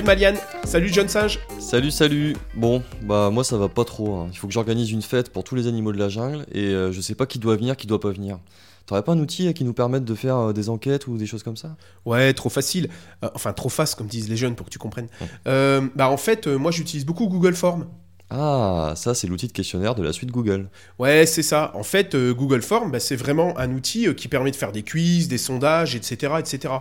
de. Salut John Sage. Salut, salut. Bon, bah moi ça va pas trop. hein. Il faut que j'organise une fête pour tous les animaux de la jungle et euh, je sais pas qui doit venir, qui doit pas venir. T'aurais pas un outil euh, qui nous permette de faire euh, des enquêtes ou des choses comme ça? Ouais, trop facile. Euh, enfin, trop face, comme disent les jeunes, pour que tu comprennes. Ouais. Euh, bah, en fait, euh, moi, j'utilise beaucoup Google Form. Ah, ça c'est l'outil de questionnaire de la suite Google. Ouais, c'est ça. En fait, euh, Google Form, bah, c'est vraiment un outil euh, qui permet de faire des quiz, des sondages, etc., etc.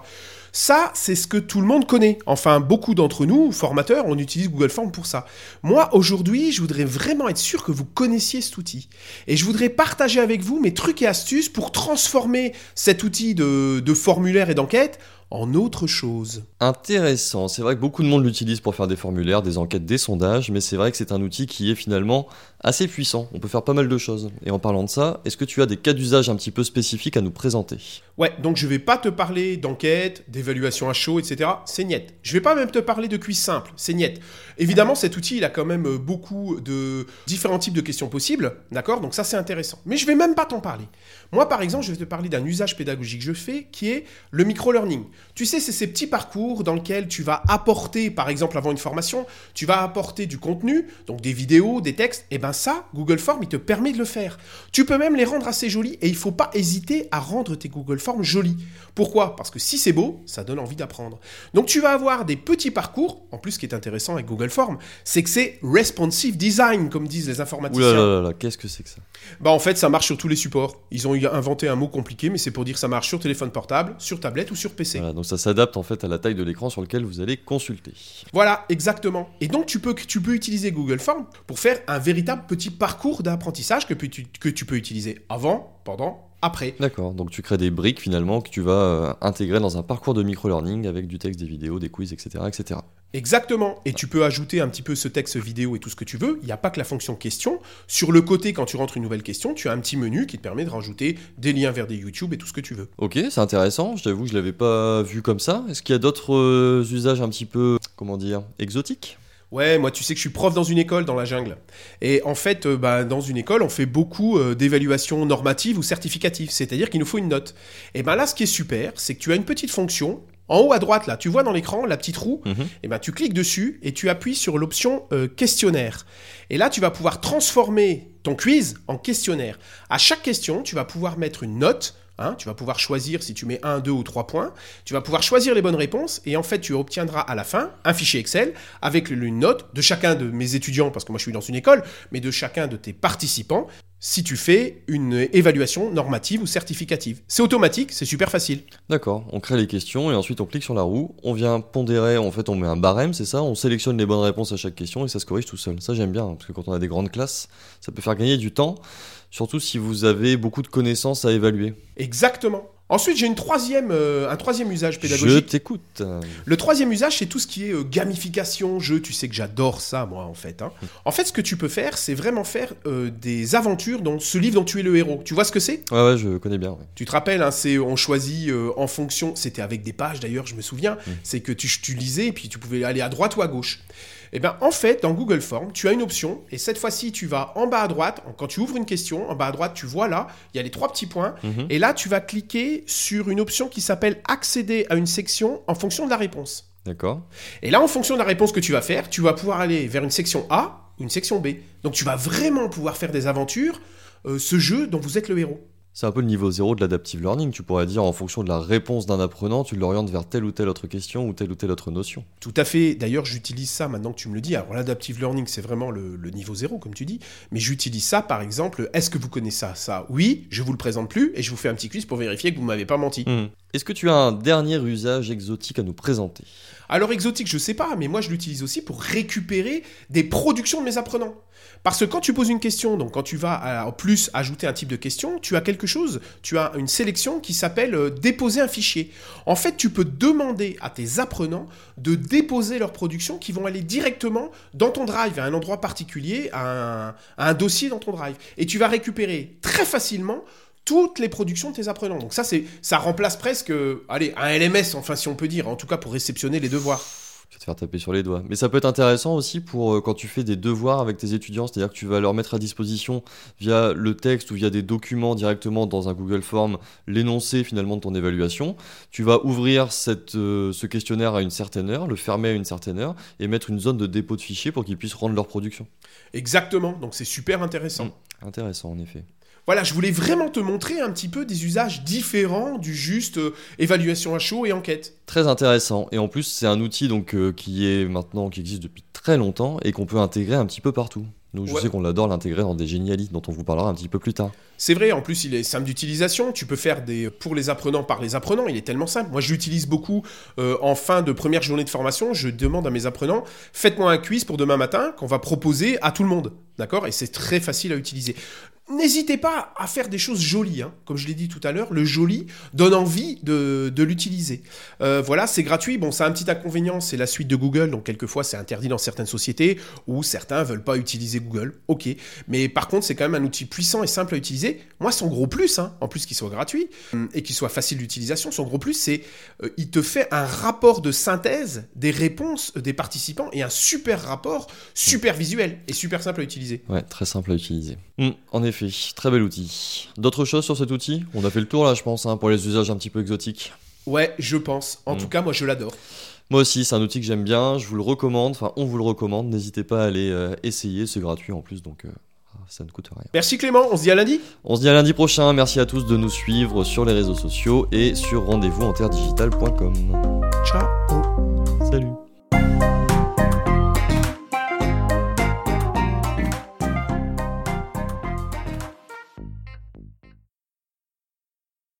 Ça, c'est ce que tout le monde connaît. Enfin, beaucoup d'entre nous, formateurs, on utilise Google Form pour ça. Moi, aujourd'hui, je voudrais vraiment être sûr que vous connaissiez cet outil. Et je voudrais partager avec vous mes trucs et astuces pour transformer cet outil de, de formulaire et d'enquête en autre chose. Intéressant, c'est vrai que beaucoup de monde l'utilise pour faire des formulaires, des enquêtes, des sondages, mais c'est vrai que c'est un outil qui est finalement assez puissant. On peut faire pas mal de choses. Et en parlant de ça, est-ce que tu as des cas d'usage un petit peu spécifiques à nous présenter? Ouais, donc je vais pas te parler d'enquête, d'évaluation à chaud, etc. C'est niette. Je vais pas même te parler de quiz simple. C'est niette. Évidemment, cet outil, il a quand même euh, beaucoup de différents types de questions possibles. D'accord? Donc ça, c'est intéressant. Mais je vais même pas t'en parler. Moi, par exemple, je vais te parler d'un usage pédagogique que je fais qui est le micro-learning. Tu sais, c'est ces petits parcours dans lesquels tu vas apporter, par exemple, avant une formation, tu vas apporter du contenu, donc des vidéos, des textes. Et ben ça, Google Form, il te permet de le faire. Tu peux même les rendre assez jolis et il faut pas hésiter à rendre tes Google Forms jolis. Pourquoi? Parce que si c'est beau, ça donne envie d'apprendre. Donc tu vas avoir des petits parcours. En plus, ce qui est intéressant avec Google Form, c'est que c'est responsive design, comme disent les informaticiens. Ouh là là là là, qu'est-ce que c'est que ça? Bah en fait, ça marche sur tous les supports. Ils ont inventé un mot compliqué, mais c'est pour dire que ça marche sur téléphone portable, sur tablette ou sur PC. Voilà, donc ça s'adapte en fait à la taille de l'écran sur lequel vous allez consulter. Voilà, exactement. Et donc tu peux, tu peux utiliser Google Form pour faire un véritable petit parcours d'apprentissage que tu peux utiliser avant, pendant, après. D'accord, donc tu crées des briques finalement que tu vas euh, intégrer dans un parcours de micro-learning avec du texte, des vidéos, des quiz, etc. etc. Exactement. Et tu peux ajouter un petit peu ce texte vidéo et tout ce que tu veux. Il n'y a pas que la fonction question. Sur le côté, quand tu rentres une nouvelle question, tu as un petit menu qui te permet de rajouter des liens vers des YouTube et tout ce que tu veux. Ok, c'est intéressant, je t'avoue que je l'avais pas vu comme ça. Est-ce qu'il y a d'autres euh, usages un petit peu, comment dire, exotiques? Ouais, moi tu sais que je suis prof dans une école dans la jungle. Et en fait, euh, bah, dans une école, on fait beaucoup euh, d'évaluations normatives ou certificatives, c'est-à-dire qu'il nous faut une note. Et ben là, ce qui est super, c'est que tu as une petite fonction. En haut à droite, là, tu vois dans l'écran la petite roue, Mhm. et ben tu cliques dessus et tu appuies sur l'option euh, questionnaire. Et là, tu vas pouvoir transformer ton quiz en questionnaire. À chaque question, tu vas pouvoir mettre une note. Hein, tu vas pouvoir choisir si tu mets 1, 2 ou 3 points. Tu vas pouvoir choisir les bonnes réponses. Et en fait, tu obtiendras à la fin un fichier Excel avec une note de chacun de mes étudiants, parce que moi je suis dans une école, mais de chacun de tes participants, si tu fais une évaluation normative ou certificative. C'est automatique, c'est super facile. D'accord, on crée les questions et ensuite on clique sur la roue, on vient pondérer, en fait on met un barème, c'est ça, on sélectionne les bonnes réponses à chaque question et ça se corrige tout seul. Ça j'aime bien, parce que quand on a des grandes classes, ça peut faire gagner du temps, surtout si vous avez beaucoup de connaissances à évaluer. Exactement. Ensuite, j'ai une troisième, euh, un troisième usage Je pédagogique. t'écoute. Le troisième usage, c'est tout ce qui est euh, gamification, jeu. Tu sais que j'adore ça, moi, en fait. hein. En fait, ce que tu peux faire, c'est vraiment faire euh, des aventures dans ce livre dont tu es le héros. Tu vois ce que c'est? Ouais, ouais, je connais bien. ouais. Tu te rappelles, hein, c'est on choisit en fonction. C'était avec des pages d'ailleurs, je me souviens. C'est que tu, tu lisais et puis tu pouvais aller à droite ou à gauche. Et bien, en fait, dans Google Form, tu as une option et cette fois-ci, tu vas en bas à droite. Quand tu ouvres une question, en bas à droite, tu vois là, il y a les trois petits points. Mhm. Et là, tu vas cliquer sur une option qui s'appelle accéder à une section en fonction de la réponse. D'accord. Et là, en fonction de la réponse que tu vas faire, tu vas pouvoir aller vers une section A ou une section B. Donc, tu vas vraiment pouvoir faire des aventures, euh, ce jeu dont vous êtes le héros. C'est un peu le niveau zéro de l'adaptive learning, tu pourrais dire en fonction de la réponse d'un apprenant, tu l'orientes vers telle ou telle autre question ou telle ou telle autre notion. Tout à fait. D'ailleurs, j'utilise ça maintenant que tu me le dis. Alors, l'adaptive learning, c'est vraiment le, le niveau zéro, comme tu dis. Mais j'utilise ça, par exemple. Est-ce que vous connaissez ça? Ça, oui. Je vous le présente plus et je vous fais un petit quiz pour vérifier que vous m'avez pas menti. Hmm. Est-ce que tu as un dernier usage exotique à nous présenter? Alors, exotique, je sais pas, mais moi, je l'utilise aussi pour récupérer des productions de mes apprenants. Parce que quand tu poses une question, donc quand tu vas en plus ajouter un type de question, tu as quelque chose, tu as une sélection qui s'appelle euh, déposer un fichier. En fait, tu peux demander à tes apprenants de déposer leurs productions qui vont aller directement dans ton drive, à un endroit particulier, à un dossier dans ton drive. Et tu vas récupérer très facilement toutes les productions de tes apprenants. Donc ça, c'est, ça remplace presque, euh, allez, un LMS, enfin si on peut dire, en tout cas pour réceptionner les devoirs. Tu vas te faire taper sur les doigts. Mais ça peut être intéressant aussi pour euh, quand tu fais des devoirs avec tes étudiants, c'est-à-dire que tu vas leur mettre à disposition via le texte ou via des documents directement dans un Google Form l'énoncé finalement de ton évaluation. Tu vas ouvrir cette, euh, ce questionnaire à une certaine heure, le fermer à une certaine heure et mettre une zone de dépôt de fichiers pour qu'ils puissent rendre leur production. Exactement, donc c'est super intéressant. Mmh. Intéressant en effet. Voilà, je voulais vraiment te montrer un petit peu des usages différents du juste euh, évaluation à chaud et enquête. Très intéressant. Et en plus, c'est un outil donc euh, qui est maintenant qui existe depuis très longtemps et qu'on peut intégrer un petit peu partout. Nous, je Ouais. sais qu'on adore l'intégrer dans des génialis dont on vous parlera un petit peu plus tard. C'est vrai, en plus il est simple d'utilisation. Tu peux faire des pour les apprenants par les apprenants. Il est tellement simple. Moi, je l'utilise beaucoup euh, en fin de première journée de formation. Je demande à mes apprenants faites-moi un quiz pour demain matin qu'on va proposer à tout le monde, d'accord? Et c'est très facile à utiliser. N'hésitez pas à faire des choses jolies, hein. comme je l'ai dit tout à l'heure. Le joli donne envie de, de l'utiliser. Euh, voilà, c'est gratuit. Bon, ça a un petit inconvénient, c'est la suite de Google, donc quelquefois c'est interdit dans certaines sociétés où certains veulent pas utiliser Google. Ok, mais par contre, c'est quand même un outil puissant et simple à utiliser. Moi, son gros plus, hein, en plus qu'il soit gratuit hum, et qu'il soit facile d'utilisation, son gros plus, c'est euh, il te fait un rapport de synthèse des réponses des participants et un super rapport, super visuel et super simple à utiliser. Ouais, très simple à utiliser. Hmm, en effet, très bel outil. D'autres choses sur cet outil? On a fait le tour là, je pense, hein, pour les usages un petit peu exotiques. Ouais, je pense. En Mm. tout cas, moi, je l'adore. Moi aussi, c'est un outil que j'aime bien, je vous le recommande, enfin on vous le recommande, n'hésitez pas à aller euh, essayer, c'est gratuit en plus, donc euh, ça ne coûte rien. Merci Clément, on se dit à lundi. On se dit à lundi prochain, merci à tous de nous suivre sur les réseaux sociaux et sur rendez-vous en terredigital.com. Ciao.